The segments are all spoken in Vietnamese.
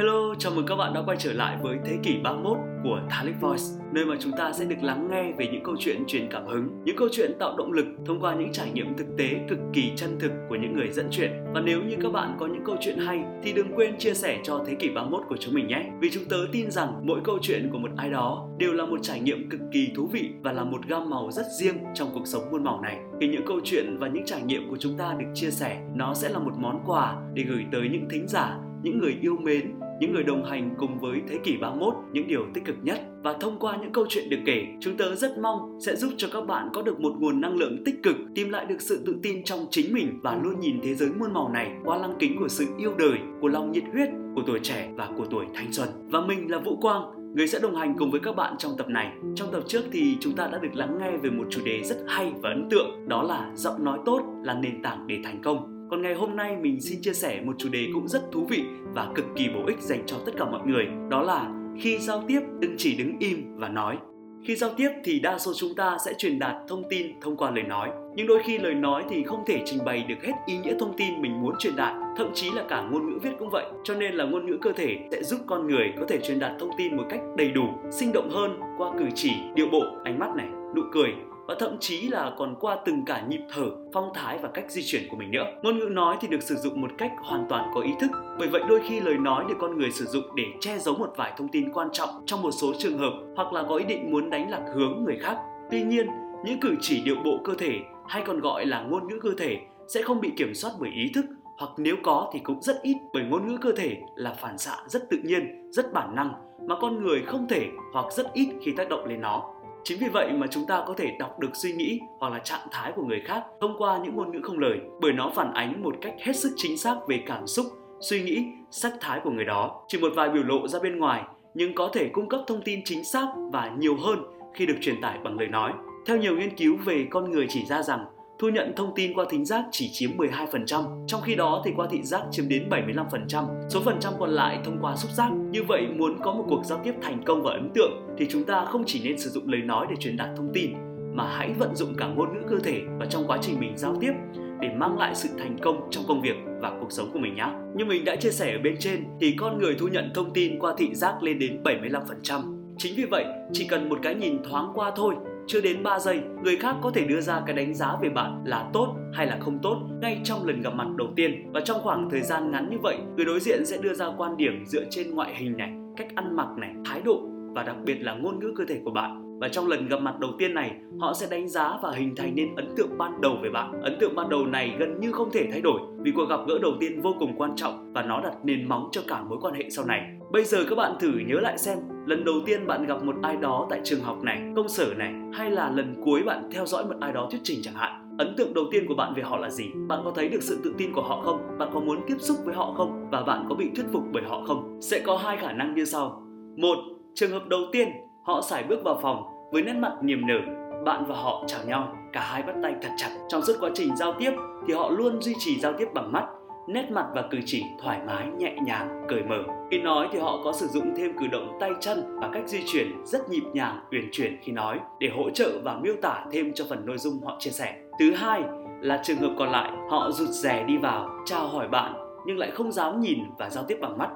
Hello, chào mừng các bạn đã quay trở lại với Thế kỷ 31 của Thalic Voice, nơi mà chúng ta sẽ được lắng nghe về những câu chuyện truyền cảm hứng, những câu chuyện tạo động lực thông qua những trải nghiệm thực tế cực kỳ chân thực của những người dẫn chuyện. Và nếu như các bạn có những câu chuyện hay thì đừng quên chia sẻ cho Thế kỷ 31 của chúng mình nhé. Vì chúng tớ tin rằng mỗi câu chuyện của một ai đó đều là một trải nghiệm cực kỳ thú vị và là một gam màu rất riêng trong cuộc sống muôn màu này. Khi những câu chuyện và những trải nghiệm của chúng ta được chia sẻ, nó sẽ là một món quà để gửi tới những thính giả những người yêu mến, những người đồng hành cùng với thế kỷ 31 những điều tích cực nhất. Và thông qua những câu chuyện được kể, chúng tớ rất mong sẽ giúp cho các bạn có được một nguồn năng lượng tích cực, tìm lại được sự tự tin trong chính mình và luôn nhìn thế giới muôn màu này qua lăng kính của sự yêu đời, của lòng nhiệt huyết, của tuổi trẻ và của tuổi thanh xuân. Và mình là Vũ Quang, người sẽ đồng hành cùng với các bạn trong tập này. Trong tập trước thì chúng ta đã được lắng nghe về một chủ đề rất hay và ấn tượng, đó là giọng nói tốt là nền tảng để thành công còn ngày hôm nay mình xin chia sẻ một chủ đề cũng rất thú vị và cực kỳ bổ ích dành cho tất cả mọi người. Đó là khi giao tiếp đừng chỉ đứng im và nói. Khi giao tiếp thì đa số chúng ta sẽ truyền đạt thông tin thông qua lời nói. Nhưng đôi khi lời nói thì không thể trình bày được hết ý nghĩa thông tin mình muốn truyền đạt, thậm chí là cả ngôn ngữ viết cũng vậy. Cho nên là ngôn ngữ cơ thể sẽ giúp con người có thể truyền đạt thông tin một cách đầy đủ, sinh động hơn qua cử chỉ, điệu bộ, ánh mắt này, nụ cười và thậm chí là còn qua từng cả nhịp thở, phong thái và cách di chuyển của mình nữa. Ngôn ngữ nói thì được sử dụng một cách hoàn toàn có ý thức, bởi vậy đôi khi lời nói được con người sử dụng để che giấu một vài thông tin quan trọng trong một số trường hợp hoặc là có ý định muốn đánh lạc hướng người khác. Tuy nhiên, những cử chỉ điệu bộ cơ thể hay còn gọi là ngôn ngữ cơ thể sẽ không bị kiểm soát bởi ý thức hoặc nếu có thì cũng rất ít bởi ngôn ngữ cơ thể là phản xạ rất tự nhiên, rất bản năng mà con người không thể hoặc rất ít khi tác động lên nó. Chính vì vậy mà chúng ta có thể đọc được suy nghĩ hoặc là trạng thái của người khác thông qua những ngôn ngữ không lời bởi nó phản ánh một cách hết sức chính xác về cảm xúc, suy nghĩ, sắc thái của người đó. Chỉ một vài biểu lộ ra bên ngoài nhưng có thể cung cấp thông tin chính xác và nhiều hơn khi được truyền tải bằng lời nói. Theo nhiều nghiên cứu về con người chỉ ra rằng thu nhận thông tin qua thính giác chỉ chiếm 12%, trong khi đó thì qua thị giác chiếm đến 75%, số phần trăm còn lại thông qua xúc giác. Như vậy muốn có một cuộc giao tiếp thành công và ấn tượng thì chúng ta không chỉ nên sử dụng lời nói để truyền đạt thông tin mà hãy vận dụng cả ngôn ngữ cơ thể và trong quá trình mình giao tiếp để mang lại sự thành công trong công việc và cuộc sống của mình nhé. Như mình đã chia sẻ ở bên trên thì con người thu nhận thông tin qua thị giác lên đến 75%. Chính vì vậy, chỉ cần một cái nhìn thoáng qua thôi chưa đến 3 giây, người khác có thể đưa ra cái đánh giá về bạn là tốt hay là không tốt ngay trong lần gặp mặt đầu tiên. Và trong khoảng thời gian ngắn như vậy, người đối diện sẽ đưa ra quan điểm dựa trên ngoại hình này, cách ăn mặc này, thái độ và đặc biệt là ngôn ngữ cơ thể của bạn. Và trong lần gặp mặt đầu tiên này, họ sẽ đánh giá và hình thành nên ấn tượng ban đầu về bạn. Ấn tượng ban đầu này gần như không thể thay đổi vì cuộc gặp gỡ đầu tiên vô cùng quan trọng và nó đặt nền móng cho cả mối quan hệ sau này. Bây giờ các bạn thử nhớ lại xem, lần đầu tiên bạn gặp một ai đó tại trường học này, công sở này hay là lần cuối bạn theo dõi một ai đó thuyết trình chẳng hạn. Ấn tượng đầu tiên của bạn về họ là gì? Bạn có thấy được sự tự tin của họ không? Bạn có muốn tiếp xúc với họ không? Và bạn có bị thuyết phục bởi họ không? Sẽ có hai khả năng như sau. Một, trường hợp đầu tiên, họ sải bước vào phòng với nét mặt niềm nở, bạn và họ chào nhau, cả hai bắt tay thật chặt. Trong suốt quá trình giao tiếp thì họ luôn duy trì giao tiếp bằng mắt, nét mặt và cử chỉ thoải mái, nhẹ nhàng, cởi mở. Khi nói thì họ có sử dụng thêm cử động tay chân và cách di chuyển rất nhịp nhàng, uyển chuyển khi nói để hỗ trợ và miêu tả thêm cho phần nội dung họ chia sẻ. Thứ hai là trường hợp còn lại, họ rụt rè đi vào, chào hỏi bạn nhưng lại không dám nhìn và giao tiếp bằng mắt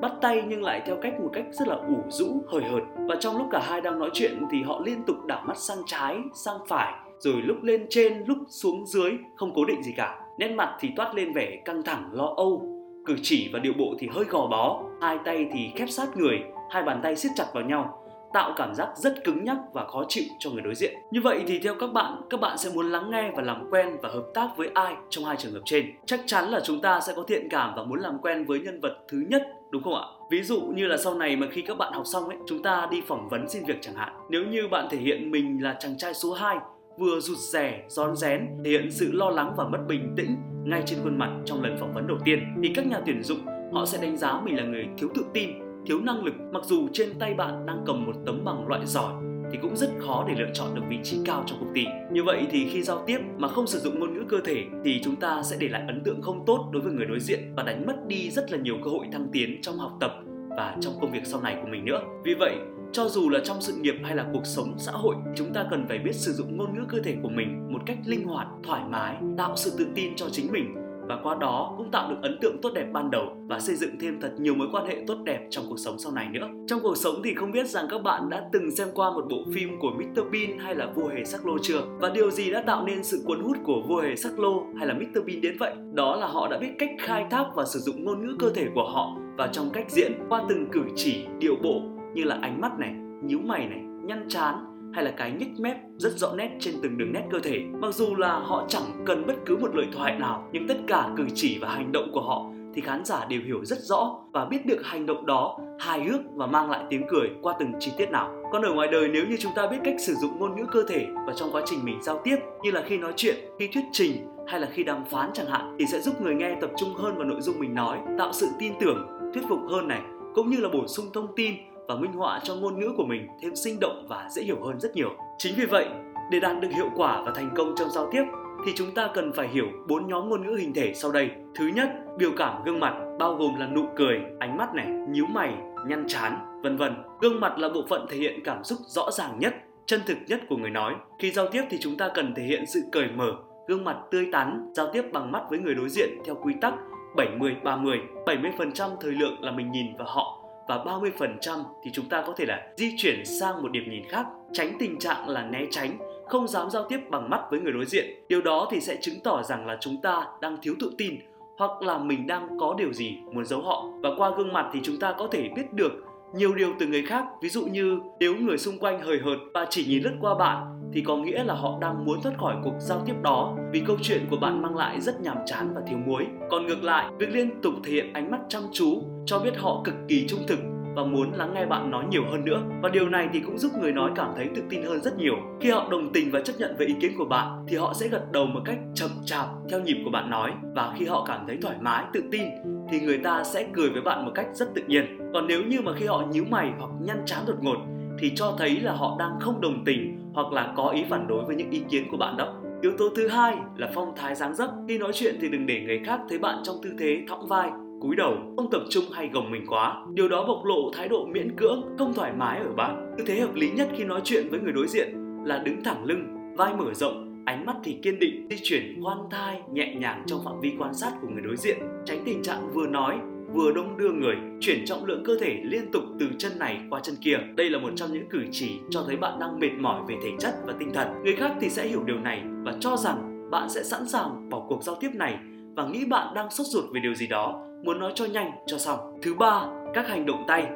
bắt tay nhưng lại theo cách một cách rất là ủ rũ, hời hợt. Và trong lúc cả hai đang nói chuyện thì họ liên tục đảo mắt sang trái, sang phải, rồi lúc lên trên, lúc xuống dưới, không cố định gì cả. Nét mặt thì toát lên vẻ căng thẳng, lo âu. Cử chỉ và điệu bộ thì hơi gò bó. Hai tay thì khép sát người, hai bàn tay siết chặt vào nhau tạo cảm giác rất cứng nhắc và khó chịu cho người đối diện. Như vậy thì theo các bạn, các bạn sẽ muốn lắng nghe và làm quen và hợp tác với ai trong hai trường hợp trên? Chắc chắn là chúng ta sẽ có thiện cảm và muốn làm quen với nhân vật thứ nhất đúng không ạ? Ví dụ như là sau này mà khi các bạn học xong ấy, chúng ta đi phỏng vấn xin việc chẳng hạn. Nếu như bạn thể hiện mình là chàng trai số 2, vừa rụt rè, rón rén, thể hiện sự lo lắng và mất bình tĩnh ngay trên khuôn mặt trong lần phỏng vấn đầu tiên thì các nhà tuyển dụng họ sẽ đánh giá mình là người thiếu tự tin, thiếu năng lực mặc dù trên tay bạn đang cầm một tấm bằng loại giỏi thì cũng rất khó để lựa chọn được vị trí cao trong công ty. Như vậy thì khi giao tiếp mà không sử dụng ngôn ngữ cơ thể thì chúng ta sẽ để lại ấn tượng không tốt đối với người đối diện và đánh mất đi rất là nhiều cơ hội thăng tiến trong học tập và trong công việc sau này của mình nữa. Vì vậy, cho dù là trong sự nghiệp hay là cuộc sống xã hội, chúng ta cần phải biết sử dụng ngôn ngữ cơ thể của mình một cách linh hoạt, thoải mái, tạo sự tự tin cho chính mình và qua đó cũng tạo được ấn tượng tốt đẹp ban đầu và xây dựng thêm thật nhiều mối quan hệ tốt đẹp trong cuộc sống sau này nữa. Trong cuộc sống thì không biết rằng các bạn đã từng xem qua một bộ phim của Mr Bean hay là vua hề sắc lô chưa? Và điều gì đã tạo nên sự cuốn hút của vua hề sắc lô hay là Mr Bean đến vậy? Đó là họ đã biết cách khai thác và sử dụng ngôn ngữ cơ thể của họ và trong cách diễn qua từng cử chỉ, điệu bộ như là ánh mắt này, nhíu mày này, nhăn chán hay là cái nhích mép rất rõ nét trên từng đường nét cơ thể. Mặc dù là họ chẳng cần bất cứ một lời thoại nào, nhưng tất cả cử chỉ và hành động của họ thì khán giả đều hiểu rất rõ và biết được hành động đó hài hước và mang lại tiếng cười qua từng chi tiết nào. Còn ở ngoài đời nếu như chúng ta biết cách sử dụng ngôn ngữ cơ thể và trong quá trình mình giao tiếp như là khi nói chuyện, khi thuyết trình hay là khi đàm phán chẳng hạn thì sẽ giúp người nghe tập trung hơn vào nội dung mình nói, tạo sự tin tưởng, thuyết phục hơn này, cũng như là bổ sung thông tin và minh họa cho ngôn ngữ của mình thêm sinh động và dễ hiểu hơn rất nhiều. Chính vì vậy, để đạt được hiệu quả và thành công trong giao tiếp thì chúng ta cần phải hiểu bốn nhóm ngôn ngữ hình thể sau đây. Thứ nhất, biểu cảm gương mặt bao gồm là nụ cười, ánh mắt này, nhíu mày, nhăn chán, vân vân. Gương mặt là bộ phận thể hiện cảm xúc rõ ràng nhất, chân thực nhất của người nói. Khi giao tiếp thì chúng ta cần thể hiện sự cởi mở, gương mặt tươi tắn, giao tiếp bằng mắt với người đối diện theo quy tắc 70 30. 70% thời lượng là mình nhìn vào họ và 30% thì chúng ta có thể là di chuyển sang một điểm nhìn khác, tránh tình trạng là né tránh, không dám giao tiếp bằng mắt với người đối diện. Điều đó thì sẽ chứng tỏ rằng là chúng ta đang thiếu tự tin hoặc là mình đang có điều gì muốn giấu họ. Và qua gương mặt thì chúng ta có thể biết được nhiều điều từ người khác, ví dụ như nếu người xung quanh hời hợt và chỉ nhìn lướt qua bạn, thì có nghĩa là họ đang muốn thoát khỏi cuộc giao tiếp đó vì câu chuyện của bạn mang lại rất nhàm chán và thiếu muối. Còn ngược lại, việc liên tục thể hiện ánh mắt chăm chú cho biết họ cực kỳ trung thực và muốn lắng nghe bạn nói nhiều hơn nữa. Và điều này thì cũng giúp người nói cảm thấy tự tin hơn rất nhiều. Khi họ đồng tình và chấp nhận về ý kiến của bạn thì họ sẽ gật đầu một cách chậm chạp theo nhịp của bạn nói. Và khi họ cảm thấy thoải mái tự tin thì người ta sẽ cười với bạn một cách rất tự nhiên. Còn nếu như mà khi họ nhíu mày hoặc nhăn chán đột ngột thì cho thấy là họ đang không đồng tình hoặc là có ý phản đối với những ý kiến của bạn đó. Yếu tố thứ hai là phong thái dáng dấp. Khi nói chuyện thì đừng để người khác thấy bạn trong tư thế thõng vai, cúi đầu, không tập trung hay gồng mình quá. Điều đó bộc lộ thái độ miễn cưỡng, không thoải mái ở bạn. Tư thế hợp lý nhất khi nói chuyện với người đối diện là đứng thẳng lưng, vai mở rộng, ánh mắt thì kiên định, di chuyển khoan thai, nhẹ nhàng trong phạm vi quan sát của người đối diện, tránh tình trạng vừa nói vừa đông đưa người, chuyển trọng lượng cơ thể liên tục từ chân này qua chân kia. Đây là một trong những cử chỉ cho thấy bạn đang mệt mỏi về thể chất và tinh thần. Người khác thì sẽ hiểu điều này và cho rằng bạn sẽ sẵn sàng bỏ cuộc giao tiếp này và nghĩ bạn đang sốt ruột về điều gì đó, muốn nói cho nhanh cho xong. Thứ ba, các hành động tay.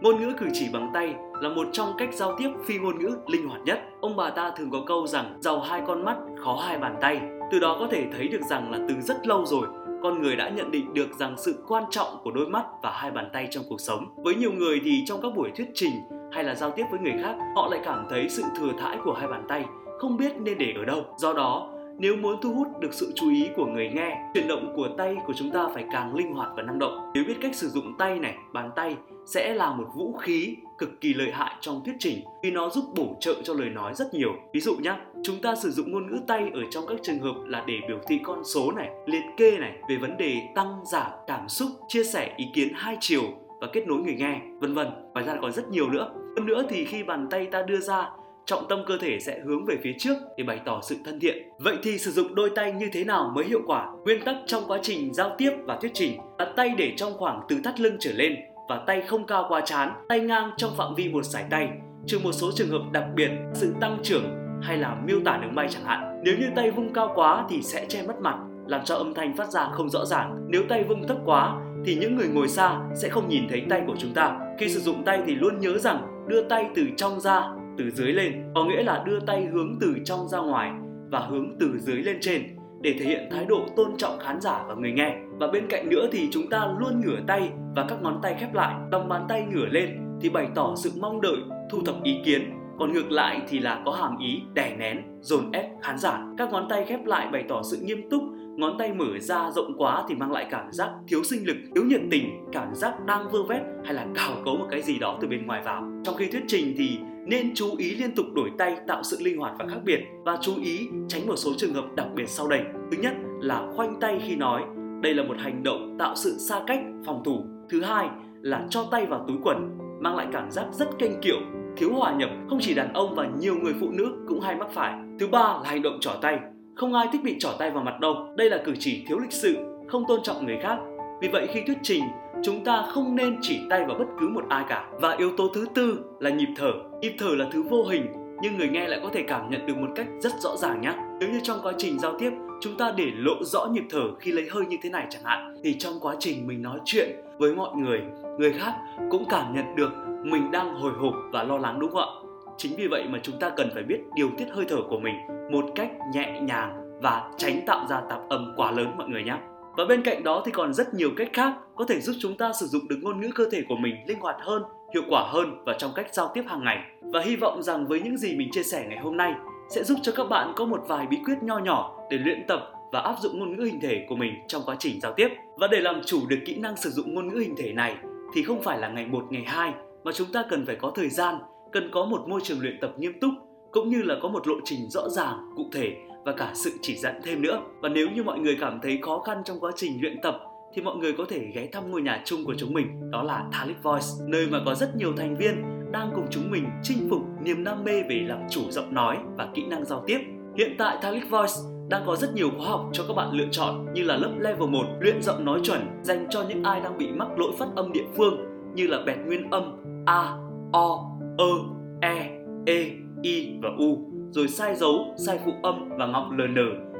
Ngôn ngữ cử chỉ bằng tay là một trong cách giao tiếp phi ngôn ngữ linh hoạt nhất. Ông bà ta thường có câu rằng giàu hai con mắt, khó hai bàn tay. Từ đó có thể thấy được rằng là từ rất lâu rồi con người đã nhận định được rằng sự quan trọng của đôi mắt và hai bàn tay trong cuộc sống. Với nhiều người thì trong các buổi thuyết trình hay là giao tiếp với người khác, họ lại cảm thấy sự thừa thãi của hai bàn tay, không biết nên để ở đâu. Do đó, nếu muốn thu hút được sự chú ý của người nghe, chuyển động của tay của chúng ta phải càng linh hoạt và năng động. Nếu biết cách sử dụng tay này, bàn tay sẽ là một vũ khí cực kỳ lợi hại trong thuyết trình vì nó giúp bổ trợ cho lời nói rất nhiều. Ví dụ nhé, chúng ta sử dụng ngôn ngữ tay ở trong các trường hợp là để biểu thị con số này, liệt kê này về vấn đề tăng giảm cảm xúc, chia sẻ ý kiến hai chiều và kết nối người nghe, vân vân. Ngoài ra còn rất nhiều nữa. Hơn nữa thì khi bàn tay ta đưa ra trọng tâm cơ thể sẽ hướng về phía trước để bày tỏ sự thân thiện. Vậy thì sử dụng đôi tay như thế nào mới hiệu quả? Nguyên tắc trong quá trình giao tiếp và thuyết trình là tay để trong khoảng từ thắt lưng trở lên và tay không cao quá chán, tay ngang trong phạm vi một sải tay, trừ một số trường hợp đặc biệt, sự tăng trưởng hay là miêu tả đường bay chẳng hạn. Nếu như tay vung cao quá thì sẽ che mất mặt, làm cho âm thanh phát ra không rõ ràng. Nếu tay vung thấp quá thì những người ngồi xa sẽ không nhìn thấy tay của chúng ta. Khi sử dụng tay thì luôn nhớ rằng đưa tay từ trong ra, từ dưới lên, có nghĩa là đưa tay hướng từ trong ra ngoài và hướng từ dưới lên trên để thể hiện thái độ tôn trọng khán giả và người nghe. Và bên cạnh nữa thì chúng ta luôn ngửa tay và các ngón tay khép lại, lòng bàn tay ngửa lên thì bày tỏ sự mong đợi, thu thập ý kiến. Còn ngược lại thì là có hàm ý đè nén, dồn ép khán giả. Các ngón tay khép lại bày tỏ sự nghiêm túc, ngón tay mở ra rộng quá thì mang lại cảm giác thiếu sinh lực, thiếu nhiệt tình, cảm giác đang vơ vét hay là cào cấu một cái gì đó từ bên ngoài vào. Trong khi thuyết trình thì nên chú ý liên tục đổi tay tạo sự linh hoạt và khác biệt và chú ý tránh một số trường hợp đặc biệt sau đây. Thứ nhất là khoanh tay khi nói, đây là một hành động tạo sự xa cách, phòng thủ. Thứ hai là cho tay vào túi quần, mang lại cảm giác rất kênh kiệu, thiếu hòa nhập, không chỉ đàn ông và nhiều người phụ nữ cũng hay mắc phải. Thứ ba là hành động trỏ tay, không ai thích bị trỏ tay vào mặt đâu. Đây là cử chỉ thiếu lịch sự, không tôn trọng người khác. Vì vậy khi thuyết trình, chúng ta không nên chỉ tay vào bất cứ một ai cả. Và yếu tố thứ tư là nhịp thở. Nhịp thở là thứ vô hình nhưng người nghe lại có thể cảm nhận được một cách rất rõ ràng nhé. Nếu như trong quá trình giao tiếp chúng ta để lộ rõ nhịp thở khi lấy hơi như thế này chẳng hạn thì trong quá trình mình nói chuyện với mọi người, người khác cũng cảm nhận được mình đang hồi hộp và lo lắng đúng không ạ? Chính vì vậy mà chúng ta cần phải biết điều tiết hơi thở của mình một cách nhẹ nhàng và tránh tạo ra tạp âm quá lớn mọi người nhé. Và bên cạnh đó thì còn rất nhiều cách khác có thể giúp chúng ta sử dụng được ngôn ngữ cơ thể của mình linh hoạt hơn, hiệu quả hơn và trong cách giao tiếp hàng ngày. Và hy vọng rằng với những gì mình chia sẻ ngày hôm nay sẽ giúp cho các bạn có một vài bí quyết nho nhỏ để luyện tập và áp dụng ngôn ngữ hình thể của mình trong quá trình giao tiếp. Và để làm chủ được kỹ năng sử dụng ngôn ngữ hình thể này thì không phải là ngày một ngày hai mà chúng ta cần phải có thời gian, cần có một môi trường luyện tập nghiêm túc cũng như là có một lộ trình rõ ràng, cụ thể và cả sự chỉ dẫn thêm nữa. Và nếu như mọi người cảm thấy khó khăn trong quá trình luyện tập thì mọi người có thể ghé thăm ngôi nhà chung của chúng mình, đó là Thalic Voice, nơi mà có rất nhiều thành viên đang cùng chúng mình chinh phục niềm đam mê về làm chủ giọng nói và kỹ năng giao tiếp. Hiện tại Thalic Voice đang có rất nhiều khóa học cho các bạn lựa chọn như là lớp level 1 luyện giọng nói chuẩn dành cho những ai đang bị mắc lỗi phát âm địa phương như là bẹt nguyên âm a, o, ơ, e, e, i và u rồi sai dấu, sai phụ âm và ngọng ln,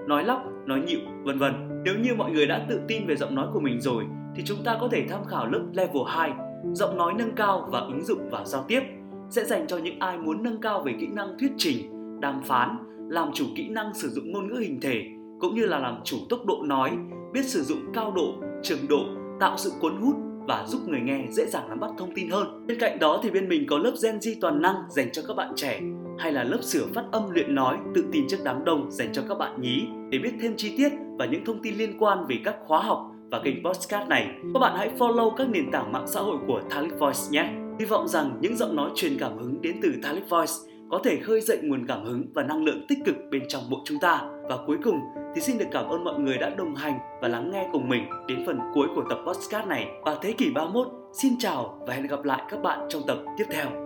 nói lắp, nói nhịu, vân vân. Nếu như mọi người đã tự tin về giọng nói của mình rồi thì chúng ta có thể tham khảo lớp level 2, giọng nói nâng cao và ứng dụng vào giao tiếp sẽ dành cho những ai muốn nâng cao về kỹ năng thuyết trình, đàm phán, làm chủ kỹ năng sử dụng ngôn ngữ hình thể cũng như là làm chủ tốc độ nói, biết sử dụng cao độ, trường độ, tạo sự cuốn hút và giúp người nghe dễ dàng nắm bắt thông tin hơn. Bên cạnh đó thì bên mình có lớp Gen Z toàn năng dành cho các bạn trẻ hay là lớp sửa phát âm luyện nói tự tin trước đám đông dành cho các bạn nhí để biết thêm chi tiết và những thông tin liên quan về các khóa học và kênh podcast này. Các bạn hãy follow các nền tảng mạng xã hội của Thalic Voice nhé. Hy vọng rằng những giọng nói truyền cảm hứng đến từ Thalic Voice có thể khơi dậy nguồn cảm hứng và năng lượng tích cực bên trong mỗi chúng ta. Và cuối cùng thì xin được cảm ơn mọi người đã đồng hành và lắng nghe cùng mình đến phần cuối của tập podcast này. Và thế kỷ 31, xin chào và hẹn gặp lại các bạn trong tập tiếp theo.